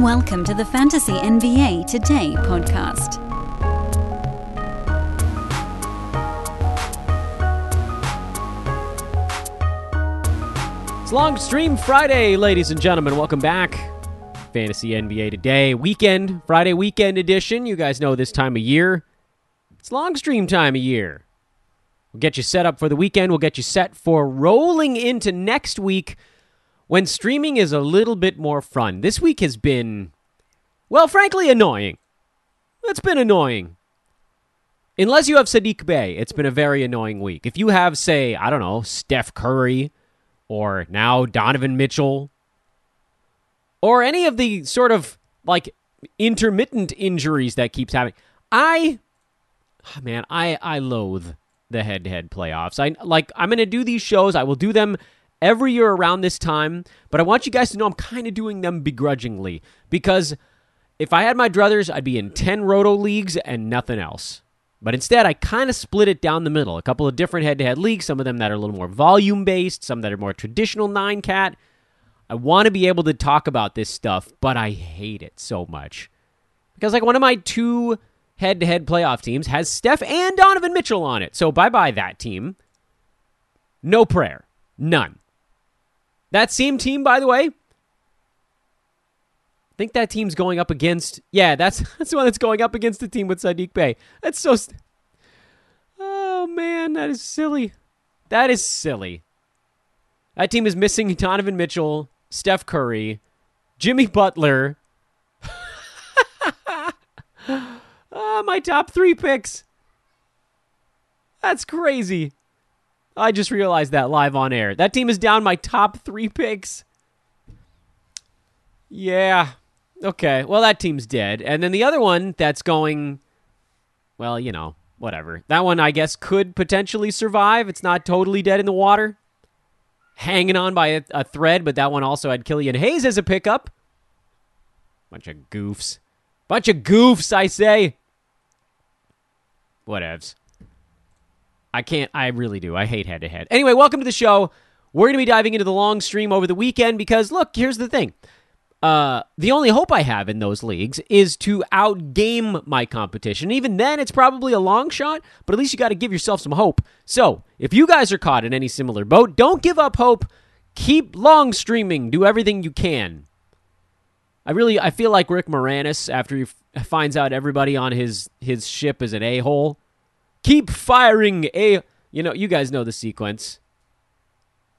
Welcome to the Fantasy NBA Today podcast. It's Long Stream Friday, ladies and gentlemen. Welcome back. Fantasy NBA Today weekend, Friday weekend edition. You guys know this time of year. It's long stream time of year. We'll get you set up for the weekend. We'll get you set for rolling into next week when streaming is a little bit more fun. This week has been, well, frankly, annoying. It's been annoying. Unless you have Saddiq Bey, it's been a very annoying week. If you have, say, I don't know, Steph Curry or now Donovan Mitchell or any of the sort of like intermittent injuries that keeps happening, I, ah, man, I I loathe the head-to-head playoffs. I like I'm going to do these shows. I will do them every year around this time, but I want you guys to know I'm kind of doing them begrudgingly because if I had my druthers, I'd be in 10 roto leagues and nothing else. But instead, I kind of split it down the middle. A couple of different head to head leagues, some of them that are a little more volume based, some that are more traditional nine cat. I want to be able to talk about this stuff, but I hate it so much. Because, like, one of my two head to head playoff teams has Steph and Donovan Mitchell on it. So, bye bye, that team. No prayer. None. That same team, by the way, I think that team's going up against. Yeah, that's that's the one that's going up against the team with Saddiq Bey. That's so. St- oh man, that is silly. That is silly. That team is missing Donovan Mitchell, Steph Curry, Jimmy Butler. oh, my top three picks. That's crazy. I just realized that live on air. That team is down my top three picks. Yeah. Okay. Well, that team's dead. And then the other one that's going, well, you know, whatever. That one, I guess, could potentially survive. It's not totally dead in the water. Hanging on by a, a thread, but that one also had Killian Hayes as a pickup. Bunch of goofs. Bunch of goofs, I say. Whatevs. I can't. I really do. I hate head to head. Anyway, welcome to the show. We're going to be diving into the long stream over the weekend because, look, here's the thing. Uh, the only hope I have in those leagues is to outgame my competition. Even then, it's probably a long shot, but at least you got to give yourself some hope. So, if you guys are caught in any similar boat, don't give up hope. Keep long streaming. Do everything you can. I really, I feel like Rick Moranis after he finds out everybody on his his ship is an a hole. Keep firing a. You know, you guys know the sequence.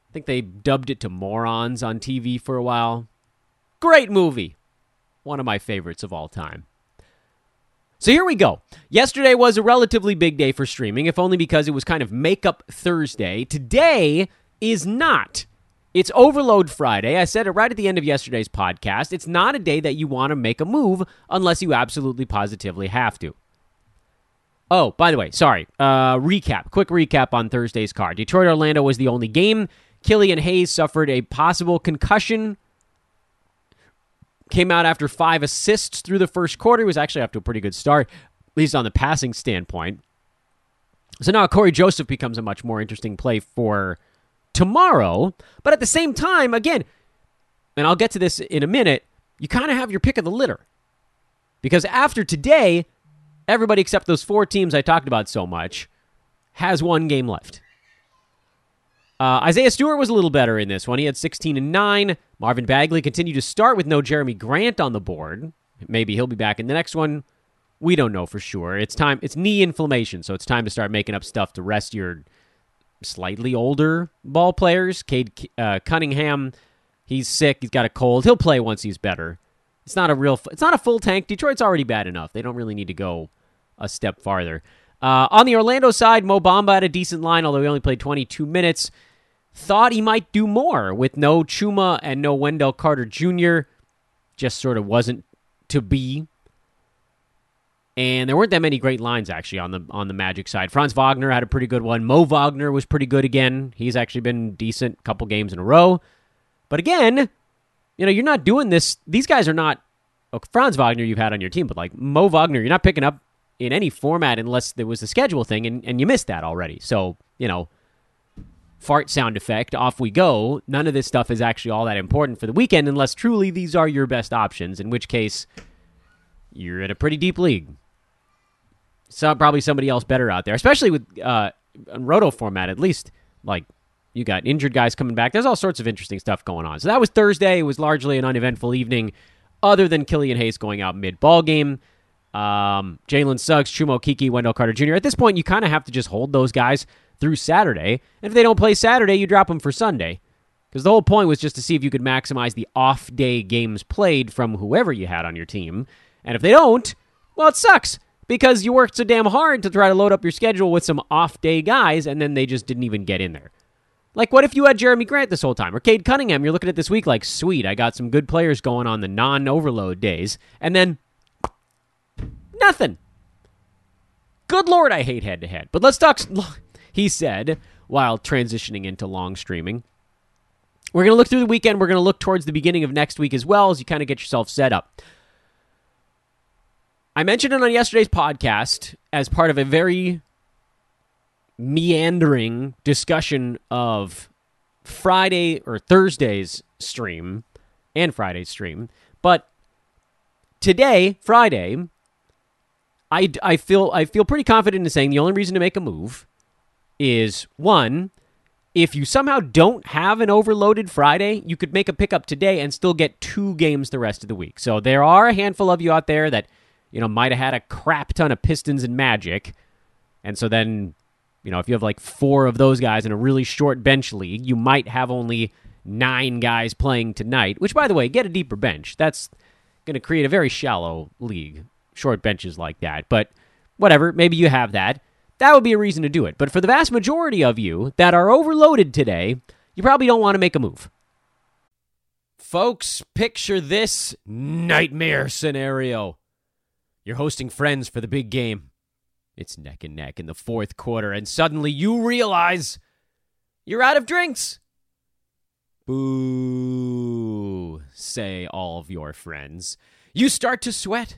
I think they dubbed it to morons on TV for a while. Great movie. One of my favorites of all time. So here we go. Yesterday was a relatively big day for streaming, if only because it was kind of Makeup Thursday. Today is not. It's Overload Friday. I said it right at the end of yesterday's podcast. It's not a day that you want to make a move unless you absolutely positively have to. Oh, by the way, sorry. Uh, recap. Quick recap on Thursday's card. Detroit Orlando was the only game. Killian Hayes suffered a possible concussion Came out after five assists through the first quarter. He was actually off to a pretty good start, at least on the passing standpoint. So now Cory Joseph becomes a much more interesting play for tomorrow. But at the same time, again, and I'll get to this in a minute, you kind of have your pick of the litter. Because after today, everybody except those four teams I talked about so much has one game left. Uh, Isaiah Stewart was a little better in this one. He had 16 and 9. Marvin Bagley continued to start with no Jerami Grant on the board. Maybe he'll be back in the next one. We don't know for sure. It's time. It's knee inflammation, so it's time to start making up stuff to rest your slightly older ball players. Cade uh, Cunningham, he's sick. He's got a cold. He'll play once he's better. It's not a real. It's not a full tank. Detroit's already bad enough. They don't really need to go a step farther. Uh, on the Orlando side, Mo Bamba had a decent line, although he only played 22 minutes thought he might do more with no Chuma and no Wendell Carter Jr. Just sort of wasn't to be. And there weren't that many great lines actually on the on the Magic side. Franz Wagner had a pretty good one. Mo Wagner was pretty good again. He's actually been decent a couple games in a row. But again, you know, you're not doing this. These guys are not Franz Wagner you've had on your team, but like Mo Wagner, you're not picking up in any format unless there was a schedule thing, and, and you missed that already. So, you know, fart sound effect, off we go. None of this stuff is actually all that important for the weekend unless truly these are your best options, in which case you're in a pretty deep league. So probably somebody else better out there, especially with uh, roto format at least. Like you got injured guys coming back. There's all sorts of interesting stuff going on. So that was Thursday. It was largely an uneventful evening, other than Killian Hayes going out mid ball game. Um, Jalen Suggs, Chuma Okeke, Wendell Carter Jr. At this point, you kind of have to just hold those guys through Saturday. And if they don't play Saturday, you drop them for Sunday. Because the whole point was just to see if you could maximize the off day games played from whoever you had on your team. And if they don't, well, it sucks because you worked so damn hard to try to load up your schedule with some off day guys, and then they just didn't even get in there. Like, what if you had Jerami Grant this whole time? Or Cade Cunningham, you're looking at this week like, sweet, I got some good players going on the non overload days. And then, nothing. Good lord, I hate head to head. But let's talk he said while transitioning into long streaming. We're going to look through the weekend. We're going to look towards the beginning of next week as well as you kind of get yourself set up. I mentioned it on yesterday's podcast as part of a very meandering discussion of Friday or Thursday's stream and Friday's stream. But today, Friday, I, I feel I feel pretty confident in saying the only reason to make a move is one, if you somehow don't have an overloaded Friday, you could make a pickup today and still get two games the rest of the week. So there are a handful of you out there that, you know, might have had a crap ton of Pistons and Magic. And so then, you know, if you have like four of those guys in a really short bench league, you might have only nine guys playing tonight, which, by the way, get a deeper bench. That's going to create a very shallow league, short benches like that. But whatever, maybe you have that that would be a reason to do it. But for the vast majority of you that are overloaded today, you probably don't want to make a move. Folks, picture this nightmare scenario. You're hosting friends for the big game. It's neck and neck in the fourth quarter, and suddenly you realize you're out of drinks. Boo, say all of your friends. You start to sweat.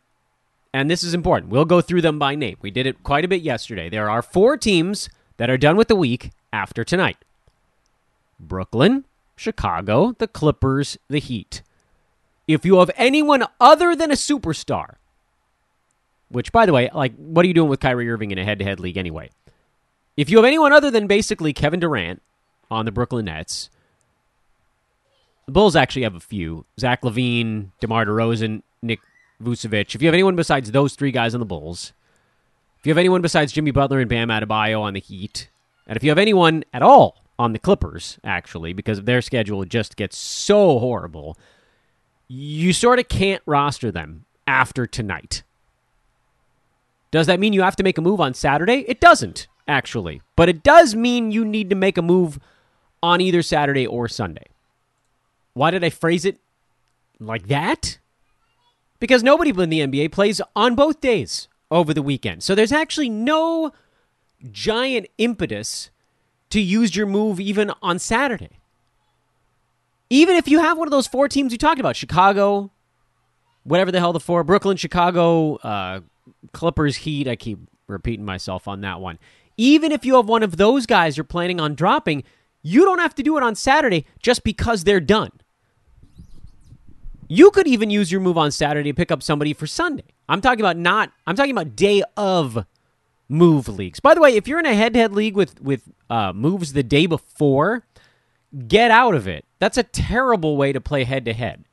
and this is important. We'll go through them by name. We did it quite a bit yesterday. There are four teams that are done with the week after tonight Brooklyn, Chicago, the Clippers, the Heat. If you have anyone other than a superstar, which, by the way, like, what are you doing with Kyrie Irving in a head to head league anyway? If you have anyone other than basically Kevin Durant on the Brooklyn Nets, the Bulls actually have a few Zach LaVine, DeMar DeRozan, Nick Vucevic, if you have anyone besides those three guys on the Bulls, if you have anyone besides Jimmy Butler and Bam Adebayo on the Heat, and if you have anyone at all on the Clippers, actually, because their schedule just gets so horrible, you sort of can't roster them after tonight. Does that mean you have to make a move on Saturday? It doesn't, actually. But it does mean you need to make a move on either Saturday or Sunday. Why did I phrase it like that? Because nobody in the NBA plays on both days over the weekend. So there's actually no giant impetus to use your move even on Saturday. Even if you have one of those four teams you talked about, Chicago, whatever the hell the four, Brooklyn, Chicago, uh, Clippers, Heat. I keep repeating myself on that one. Even if you have one of those guys you're planning on dropping, you don't have to do it on Saturday just because they're done. You could even use your move on Saturday to pick up somebody for Sunday. I'm talking about not. I'm talking about day of move leagues. By the way, if you're in a head-to-head league with with uh, moves the day before, get out of it. That's a terrible way to play head-to-head.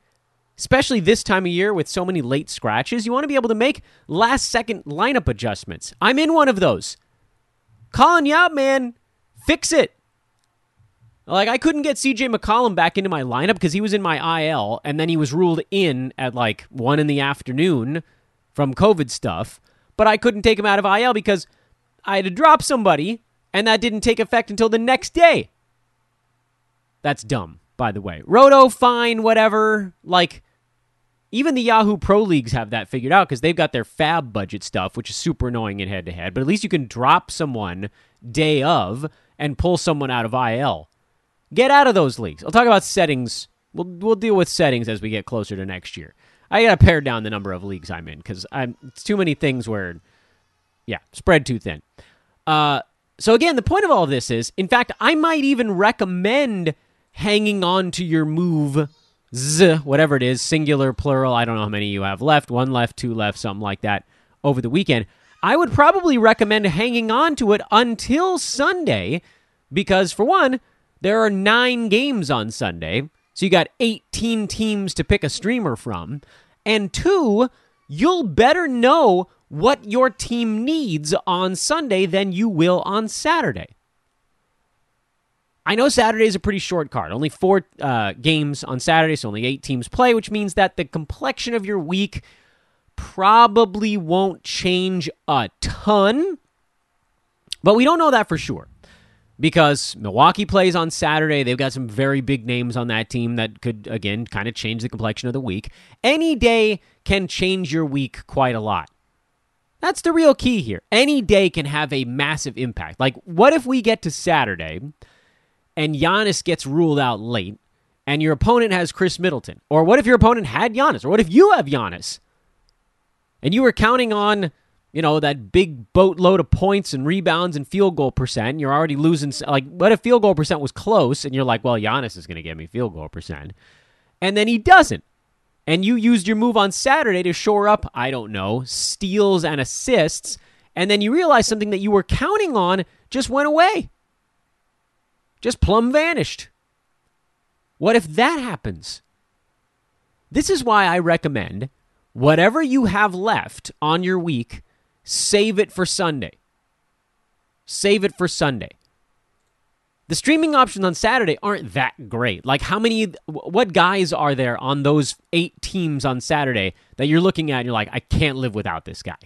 especially this time of year with so many late scratches, you want to be able to make last second lineup adjustments. I'm in one of those. Calling you out, man. Fix it. Like I couldn't get CJ McCollum back into my lineup because he was in my IL and then he was ruled in at like one in the afternoon from COVID stuff. But I couldn't take him out of IL because I had to drop somebody and that didn't take effect until the next day. That's dumb, by the way. Roto, fine, whatever. Like, even the Yahoo Pro Leagues have that figured out because they've got their FAAB budget stuff, which is super annoying in head to head. But at least you can drop someone day of and pull someone out of IL. Get out of those leagues. I'll talk about settings. We'll we'll deal with settings as we get closer to next year. I gotta pare down the number of leagues I'm in because I'm it's too many things where, yeah, spread too thin. Uh, so again, the point of all of this is, in fact, I might even recommend hanging on to your move, z, whatever it is, singular, plural. I don't know how many you have left, one left, two left, something like that, over the weekend. I would probably recommend hanging on to it until Sunday because, for one, there are nine games on Sunday. So you got 18 teams to pick a streamer from. And two, you'll better know what your team needs on Sunday than you will on Saturday. I know Saturday is a pretty short card, only four uh, games on Saturday, so only eight teams play, which means that the complexion of your week probably won't change a ton. But we don't know that for sure because Milwaukee plays on Saturday. They've got some very big names on that team that could, again, kind of change the complexion of the week. Any day can change your week quite a lot. That's the real key here. Any day can have a massive impact. Like, what if we get to Saturday and Giannis gets ruled out late and your opponent has Khris Middleton? Or what if your opponent had Giannis? Or what if you have Giannis and you were counting on, you know, that big boatload of points and rebounds and field goal percent? You're already losing. Like, what if field goal percent was close and you're like, well, Giannis is going to get me field goal percent? And then he doesn't. And you used your move on Saturday to shore up, I don't know, steals and assists. And then you realize something that you were counting on just went away just plumb vanished. What if that happens? This is why I recommend whatever you have left on your week, save it for Sunday. Save it for Sunday. The streaming options on Saturday aren't that great. Like, how many, what guys are there on those eight teams on Saturday that you're looking at and you're like, I can't live without this guy?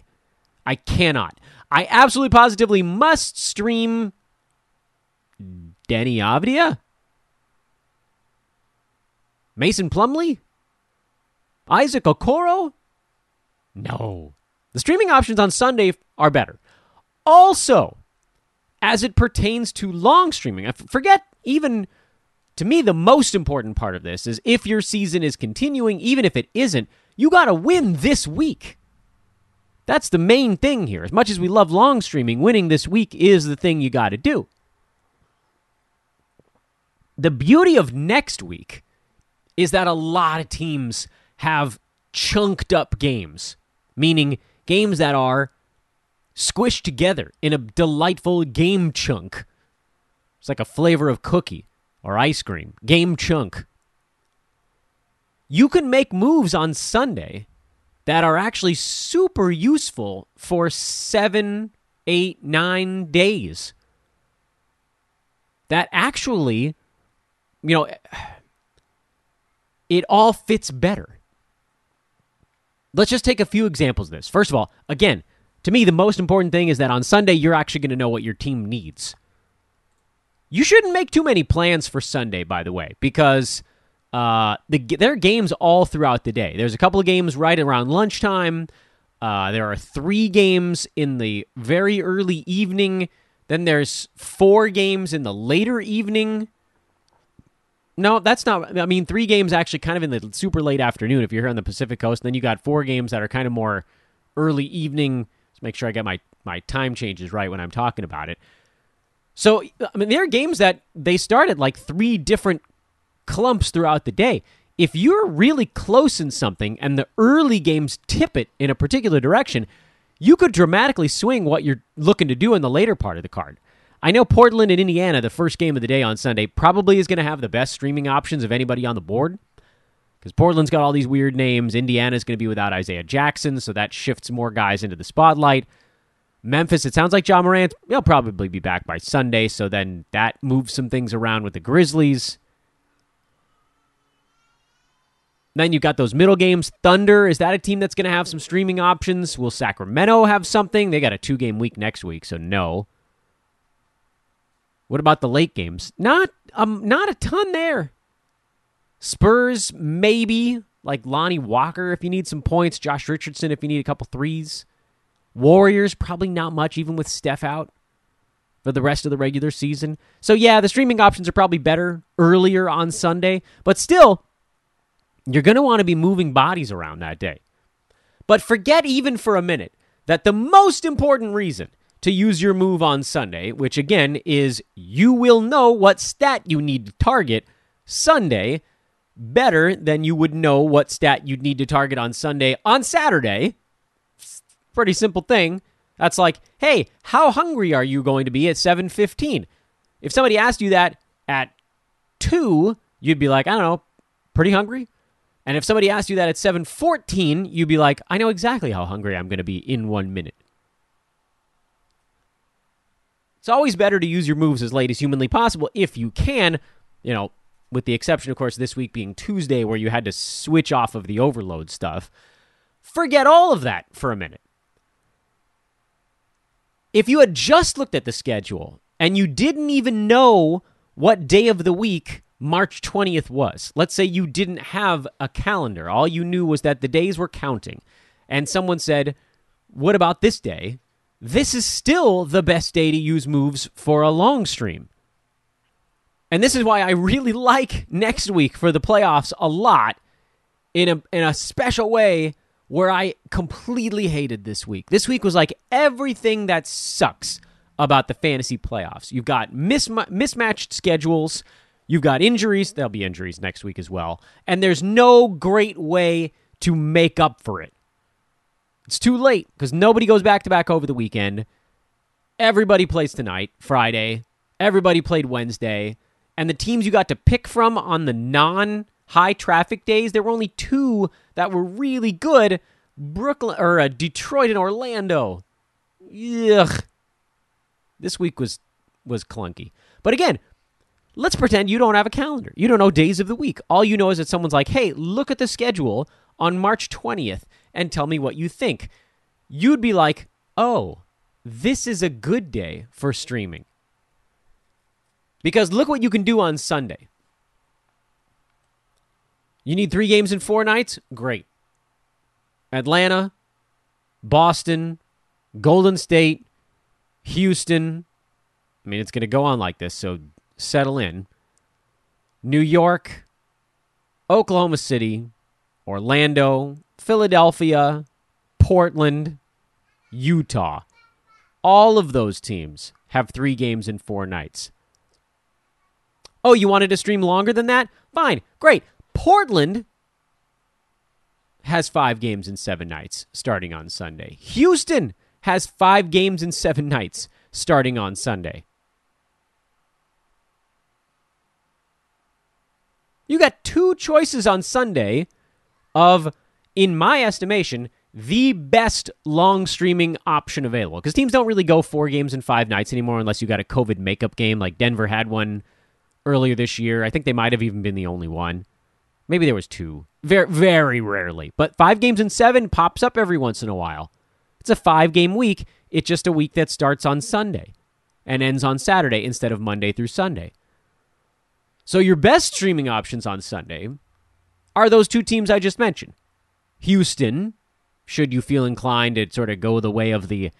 I cannot. I absolutely positively must stream Deni Avdija? Mason Plumlee? Isaac Okoro? No. The streaming options on Sunday are better. Also, as it pertains to long streaming, I forget even to me the most important part of this is if your season is continuing, even if it isn't, you got to win this week. That's the main thing here. As much as we love long streaming, winning this week is the thing you got to do. The beauty of next week is that a lot of teams have chunked up games, meaning games that are squished together in a delightful game chunk. It's like a flavor of cookie or ice cream. Game chunk. You can make moves on Sunday that are actually super useful for seven, eight, nine days. That actually you know, it all fits better. Let's just take a few examples of this. First of all, again, to me, the most important thing is that on Sunday, you're actually going to know what your team needs. You shouldn't make too many plans for Sunday, by the way, because uh, the, there are games all throughout the day. There's a couple of games right around lunchtime. Uh, there are three games in the very early evening. Then there's four games in the later evening. No, that's not. I mean, three games actually kind of in the super late afternoon if you're here on the Pacific Coast. And then you got four games that are kind of more early evening. Let's make sure I get my, my time changes right when I'm talking about it. So, I mean, there are games that they started like three different clumps throughout the day. If you're really close in something and the early games tip it in a particular direction, you could dramatically swing what you're looking to do in the later part of the card. I know Portland and Indiana, the first game of the day on Sunday, probably is going to have the best streaming options of anybody on the board because Portland's got all these weird names. Indiana's going to be without Isaiah Jackson, so that shifts more guys into the spotlight. Memphis, it sounds like Ja Morant, he'll probably be back by Sunday, so then that moves some things around with the Grizzlies. Then you've got those middle games. Thunder, is that a team that's going to have some streaming options? Will Sacramento have something? They got a two game week next week, so no. What about the late games? Not um not a ton there. Spurs, maybe. Like Lonnie Walker if you need some points. Josh Richardson if you need a couple threes. Warriors, probably not much, even with Steph out for the rest of the regular season. So, yeah, the streaming options are probably better earlier on Sunday, but still, you're going to want to be moving bodies around that day. But forget even for a minute that the most important reason to use your move on Sunday, which again is you will know what stat you need to target Sunday better than you would know what stat you'd need to target on Sunday on Saturday. Pretty simple thing. That's like, hey, how hungry are you going to be at 7:15? If somebody asked you that at 2, you'd be like, I don't know, pretty hungry. And if somebody asked you that at 7:14, you'd be like, I know exactly how hungry I'm going to be in 1 minute. It's always better to use your moves as late as humanly possible if you can, you know, with the exception, of course, this week being Tuesday, where you had to switch off of the overload stuff. Forget all of that for a minute. If you had just looked at the schedule and you didn't even know what day of the week March 20th was, let's say you didn't have a calendar, all you knew was that the days were counting, and someone said, What about this day? This is still the best day to use moves for a long stream. And this is why I really like next week for the playoffs a lot in a in a special way where I completely hated this week. This week was like everything that sucks about the fantasy playoffs. You've got mismatched schedules, you've got injuries, there'll be injuries next week as well, and there's no great way to make up for it. It's too late because nobody goes back to back over the weekend. Everybody plays tonight, Friday. Everybody played Wednesday and the teams you got to pick from on the non high traffic days, there were only two that were really good Brooklyn or uh, Detroit and Orlando. Ugh. This week was was clunky. But again, let's pretend you don't have a calendar. You don't know days of the week. All you know is that someone's like, "Hey, look at the schedule on March 20th and tell me what you think." You'd be like, "Oh, this is a good day for streaming." Because look what you can do on Sunday. You need three games in four nights? Great. Atlanta, Boston, Golden State, Houston. I mean, it's going to go on like this, so settle in. New York, Oklahoma City, Orlando, Philadelphia, Portland, Utah. All of those teams have three games in four nights. Oh, you wanted to stream longer than that? Fine, great. Portland has five games in seven nights starting on Sunday. Houston has five games in seven nights starting on Sunday. You got two choices on Sunday of, in my estimation, the best long streaming option available. Because teams don't really go four games in five nights anymore unless you got a COVID makeup game like Denver had one earlier this year. I think they might have even been the only one. Maybe there was two. Very very rarely. But 5 games in 7 pops up every once in a while. It's a 5 game week. It's just a week that starts on Sunday and ends on Saturday instead of Monday through Sunday. So your best streaming options on Sunday are those two teams I just mentioned. Houston, should you feel inclined to sort of go the way of the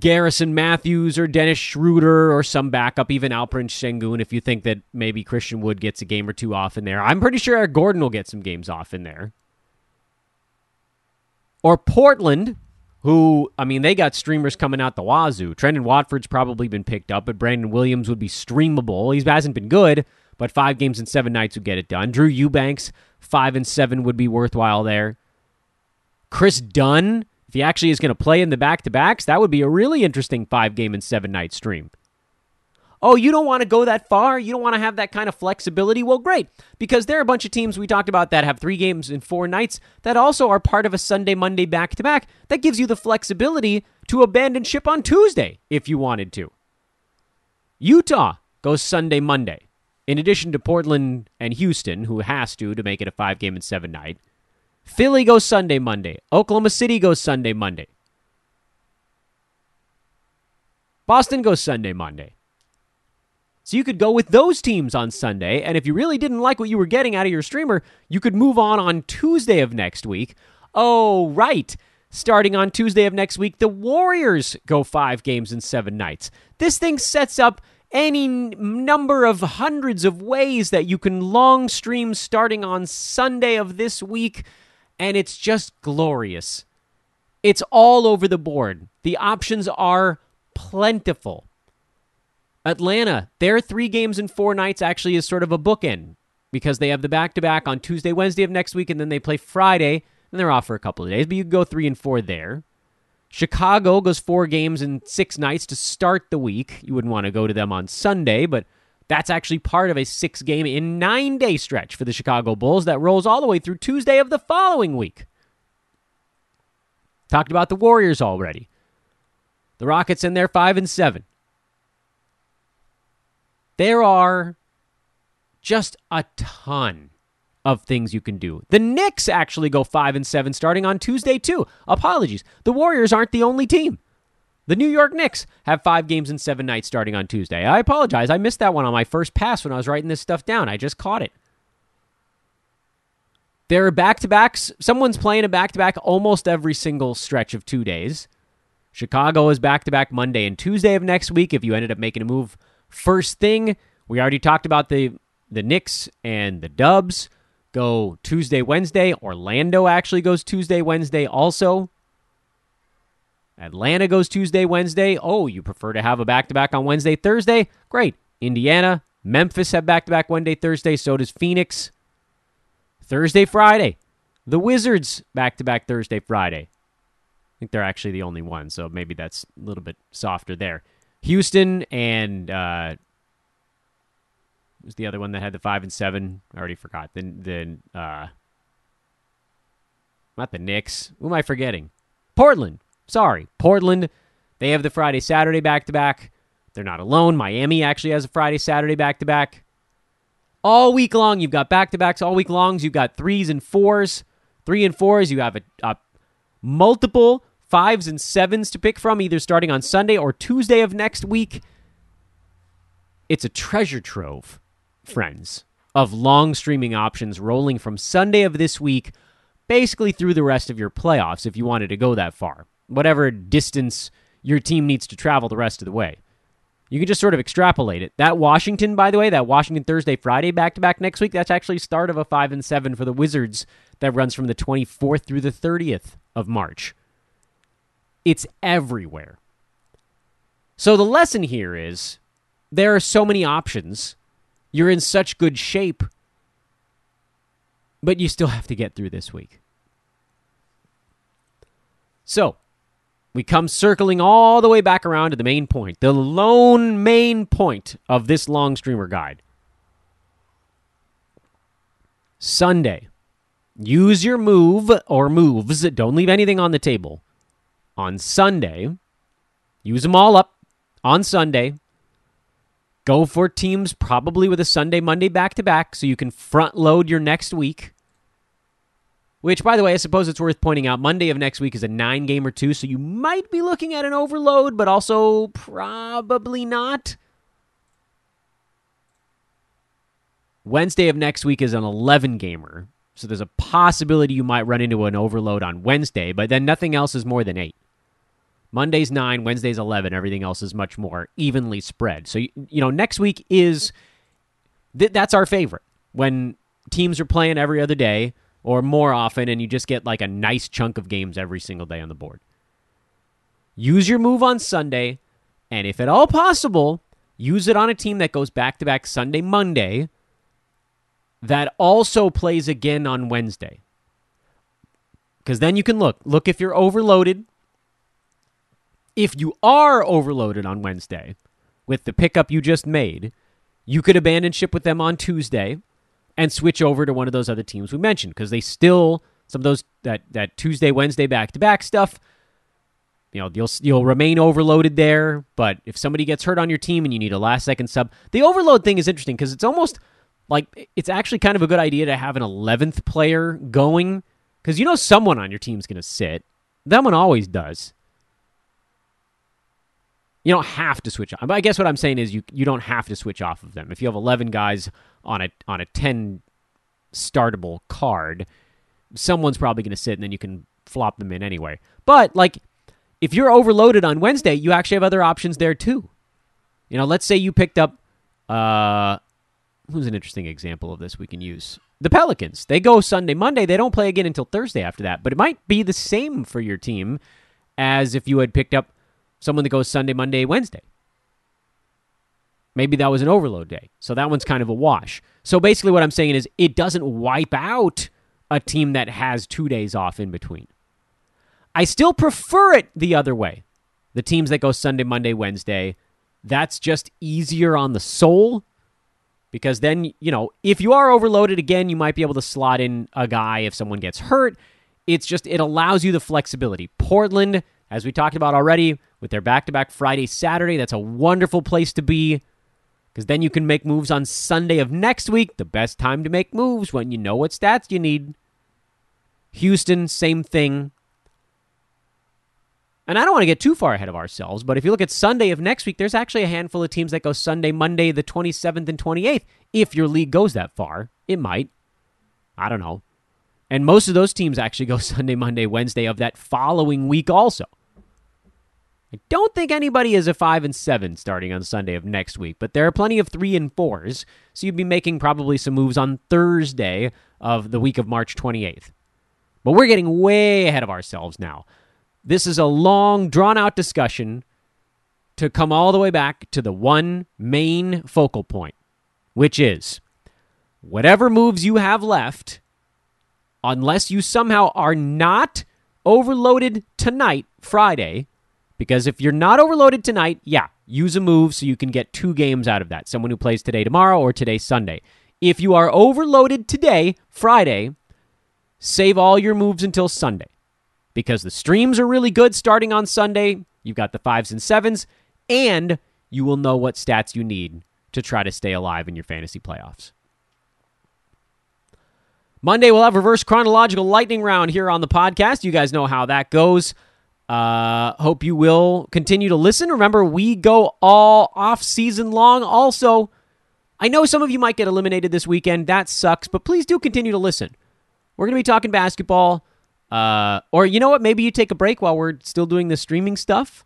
Garrison Matthews or Dennis Schroeder or some backup, even Alperen Sengun, if you think that maybe Christian Wood gets a game or two off in there. I'm pretty sure Eric Gordon will get some games off in there. Or Portland, who, I mean, they got streamers coming out the wazoo. Trendon Watford's probably been picked up, but Brandon Williams would be streamable. He hasn't been good, but five games and seven nights would get it done. Drew Eubanks, five and seven would be worthwhile there. Kris Dunn, if he actually is going to play in the back to backs, that would be a really interesting five game and seven night stream. Oh, you don't want to go that far? You don't want to have that kind of flexibility? Well, great, because there are a bunch of teams we talked about that have three games in four nights that also are part of a Sunday, Monday back to back. That gives you the flexibility to abandon ship on Tuesday if you wanted to. Utah goes Sunday, Monday. In addition to Portland and Houston, who has to to make it a five game and seven night, Philly goes Sunday, Monday. Oklahoma City goes Sunday, Monday. Boston goes Sunday, Monday. So you could go with those teams on Sunday, and if you really didn't like what you were getting out of your streamer, you could move on on Tuesday of next week. Oh, right. Starting on Tuesday of next week, the Warriors go five games in seven nights. This thing sets up any number of hundreds of ways that you can long stream starting on Sunday of this week, and it's just glorious. It's all over the board. The options are plentiful. Atlanta, their three games in four nights actually is sort of a bookend because they have the back to back on Tuesday, Wednesday of next week, and then they play Friday, and they're off for a couple of days, but you go three and four there. Chicago goes four games in six nights to start the week. You wouldn't want to go to them on Sunday, but that's actually part of a six game in nine day stretch for the Chicago Bulls that rolls all the way through Tuesday of the following week. Talked about the Warriors already. The Rockets in there five and seven. There are just a ton of things you can do. The Knicks actually go 5 and 7 starting on Tuesday too. Apologies. The Warriors aren't the only team. The New York Knicks have 5 games in 7 nights starting on Tuesday. I apologize. I missed that one on my first pass when I was writing this stuff down. I just caught it. There are back-to-backs. Someone's playing a back-to-back almost every single stretch of 2 days. Chicago is back-to-back Monday and Tuesday of next week if you ended up making a move first thing. We already talked about the the Knicks and the Dubs go Tuesday, Wednesday. Orlando actually goes Tuesday, Wednesday also. Atlanta goes Tuesday, Wednesday. Oh, you prefer to have a back to back on Wednesday, Thursday? Great. Indiana, Memphis have back to back Wednesday, Thursday. So does Phoenix. Thursday, Friday. The Wizards back to back Thursday, Friday. I think they're actually the only one, so maybe that's a little bit softer there. Houston and uh, was the other one that had the five and seven? I already forgot. The the uh, not the Knicks. Who am I forgetting? Portland. Sorry, Portland. They have the Friday Saturday back to back. They're not alone. Miami actually has a Friday Saturday back to back. All week long, you've got back to backs. All week longs, you've got threes and fours. Three and fours, you have a, a multiple fives and sevens to pick from, either starting on Sunday or Tuesday of next week. It's a treasure trove friends of long streaming options rolling from Sunday of this week basically through the rest of your playoffs if you wanted to go that far. Whatever distance your team needs to travel the rest of the way. You can just sort of extrapolate it. That Washington, by the way, that Washington Thursday Friday back to back next week, that's actually start of a 5 and 7 for the Wizards that runs from the 24th through the 30th of March. It's everywhere. So the lesson here is there are so many options you're in such good shape, but you still have to get through this week. So, we come circling all the way back around to the main point, the lone main point of this long streamer guide. Sunday. Use your move or moves. Don't leave anything on the table. On Sunday, use them all up on Sunday. Go for teams probably with a Sunday, Monday back to back so you can front load your next week. Which, by the way, I suppose it's worth pointing out Monday of next week is a nine game or two, so you might be looking at an overload, but also probably not. Wednesday of next week is an 11 gamer, so there's a possibility you might run into an overload on Wednesday, but then nothing else is more than eight. Monday's 9, Wednesday's 11. Everything else is much more evenly spread. So, you know, next week is th- that's our favorite when teams are playing every other day or more often and you just get like a nice chunk of games every single day on the board. Use your move on Sunday, and if at all possible, use it on a team that goes back to back Sunday, Monday that also plays again on Wednesday. Because then you can look. Look if you're overloaded if you are overloaded on Wednesday, with the pickup you just made, you could abandon ship with them on Tuesday and switch over to one of those other teams we mentioned because they still some of those that that Tuesday, Wednesday back to back stuff. You know, you'll you'll remain overloaded there, but if somebody gets hurt on your team and you need a last second sub, the overload thing is interesting because it's almost like it's actually kind of a good idea to have an 11th player going because you know someone on your team's going to sit. That one always does. You don't have to switch on. But I guess what I'm saying is you you don't have to switch off of them. If you have 11 guys on a on a 10 startable card, someone's probably going to sit and then you can flop them in anyway. But like if you're overloaded on Wednesday, you actually have other options there too. You know, let's say you picked up uh who's an interesting example of this we can use. The Pelicans. They go Sunday, Monday. They don't play again until Thursday after that. But it might be the same for your team as if you had picked up someone that goes Sunday, Monday, Wednesday. Maybe that was an overload day. So that one's kind of a wash. So basically, what I'm saying is it doesn't wipe out a team that has two days off in between. I still prefer it the other way. The teams that go Sunday, Monday, Wednesday, that's just easier on the soul because then, you know, if you are overloaded again, you might be able to slot in a guy if someone gets hurt. It's just, it allows you the flexibility. Portland, as we talked about already, with their back to back Friday, Saturday. That's a wonderful place to be because then you can make moves on Sunday of next week. The best time to make moves when you know what stats you need. Houston, same thing. And I don't want to get too far ahead of ourselves, but if you look at Sunday of next week, there's actually a handful of teams that go Sunday, Monday, the 27th and 28th. If your league goes that far, it might. I don't know. And most of those teams actually go Sunday, Monday, Wednesday of that following week also. I don't think anybody is a 5 and 7 starting on Sunday of next week, but there are plenty of 3 and 4s, so you'd be making probably some moves on Thursday of the week of March 28th. But we're getting way ahead of ourselves now. This is a long, drawn out discussion to come all the way back to the one main focal point, which is whatever moves you have left, unless you somehow are not overloaded tonight, Friday, because if you're not overloaded tonight, yeah, use a move so you can get two games out of that. Someone who plays today, tomorrow, or today, Sunday. If you are overloaded today, Friday, save all your moves until Sunday. Because the streams are really good starting on Sunday. You've got the fives and sevens, and you will know what stats you need to try to stay alive in your fantasy playoffs. Monday, we'll have reverse chronological lightning round here on the podcast. You guys know how that goes. Uh, hope you will continue to listen. Remember, we go all off season long. Also, I know some of you might get eliminated this weekend. That sucks, but please do continue to listen. We're going to be talking basketball. Uh, or you know what? Maybe you take a break while we're still doing the streaming stuff.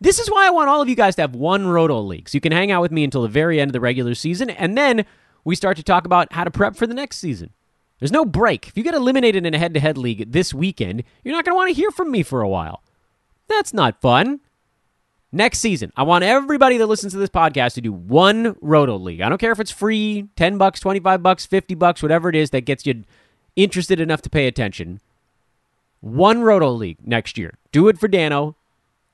This is why I want all of you guys to have one Roto League. So you can hang out with me until the very end of the regular season, and then we start to talk about how to prep for the next season. There's no break. If you get eliminated in a head to head league this weekend, you're not going to want to hear from me for a while. That's not fun. Next season, I want everybody that listens to this podcast to do one Roto League. I don't care if it's free, 10 bucks, 25 bucks, 50 bucks, whatever it is that gets you interested enough to pay attention. One Roto League next year. Do it for Dano.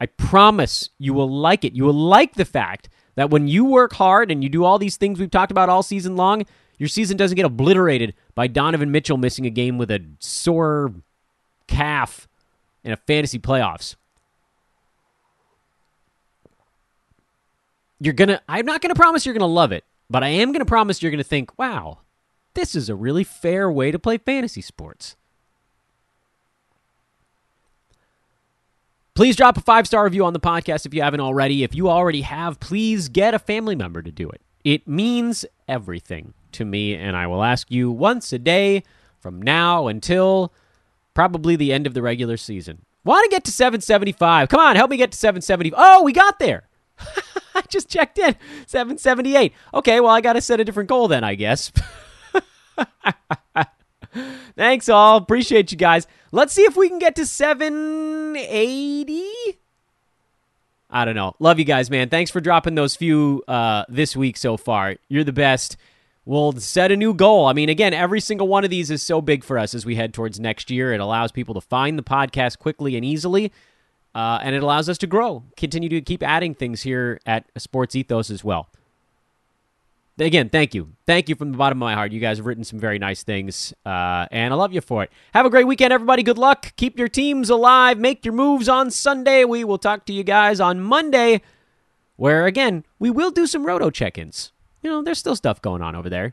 I promise you will like it. You will like the fact that when you work hard and you do all these things we've talked about all season long, your season doesn't get obliterated by Donovan Mitchell missing a game with a sore calf in a fantasy playoffs. You're gonna i'm not gonna promise you're gonna love it but i am gonna promise you're gonna think wow this is a really fair way to play fantasy sports. Please drop a five star review on the podcast if you haven't already. If you already have please get a family member to do it. It means everything to me and i will ask you once a day from now until probably the end of the regular season. Want to get to 775 come on help me get to 770 oh we got there I just checked in. 778. Okay, well, I got to set a different goal then, I guess. Thanks, all. Appreciate you guys. Let's see if we can get to 780. I don't know. Love you guys, man. Thanks for dropping those few uh, this week so far. You're the best. We'll set a new goal. I mean, again, every single one of these is so big for us as we head towards next year. It allows people to find the podcast quickly and easily. Uh, and it allows us to grow, continue to keep adding things here at Sports Ethos as well. Again, thank you. Thank you from the bottom of my heart. You guys have written some very nice things, uh, and I love you for it. Have a great weekend, everybody. Good luck. Keep your teams alive. Make your moves on Sunday. We will talk to you guys on Monday, where, again, we will do some roto check ins. You know, there's still stuff going on over there.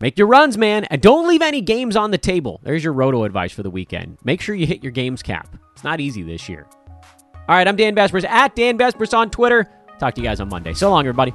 Make your runs, man, and don't leave any games on the table. There's your roto advice for the weekend. Make sure you hit your games cap. It's not easy this year. All right, I'm Dan Besbris at Dan Besbris on Twitter. Talk to you guys on Monday. So long, everybody.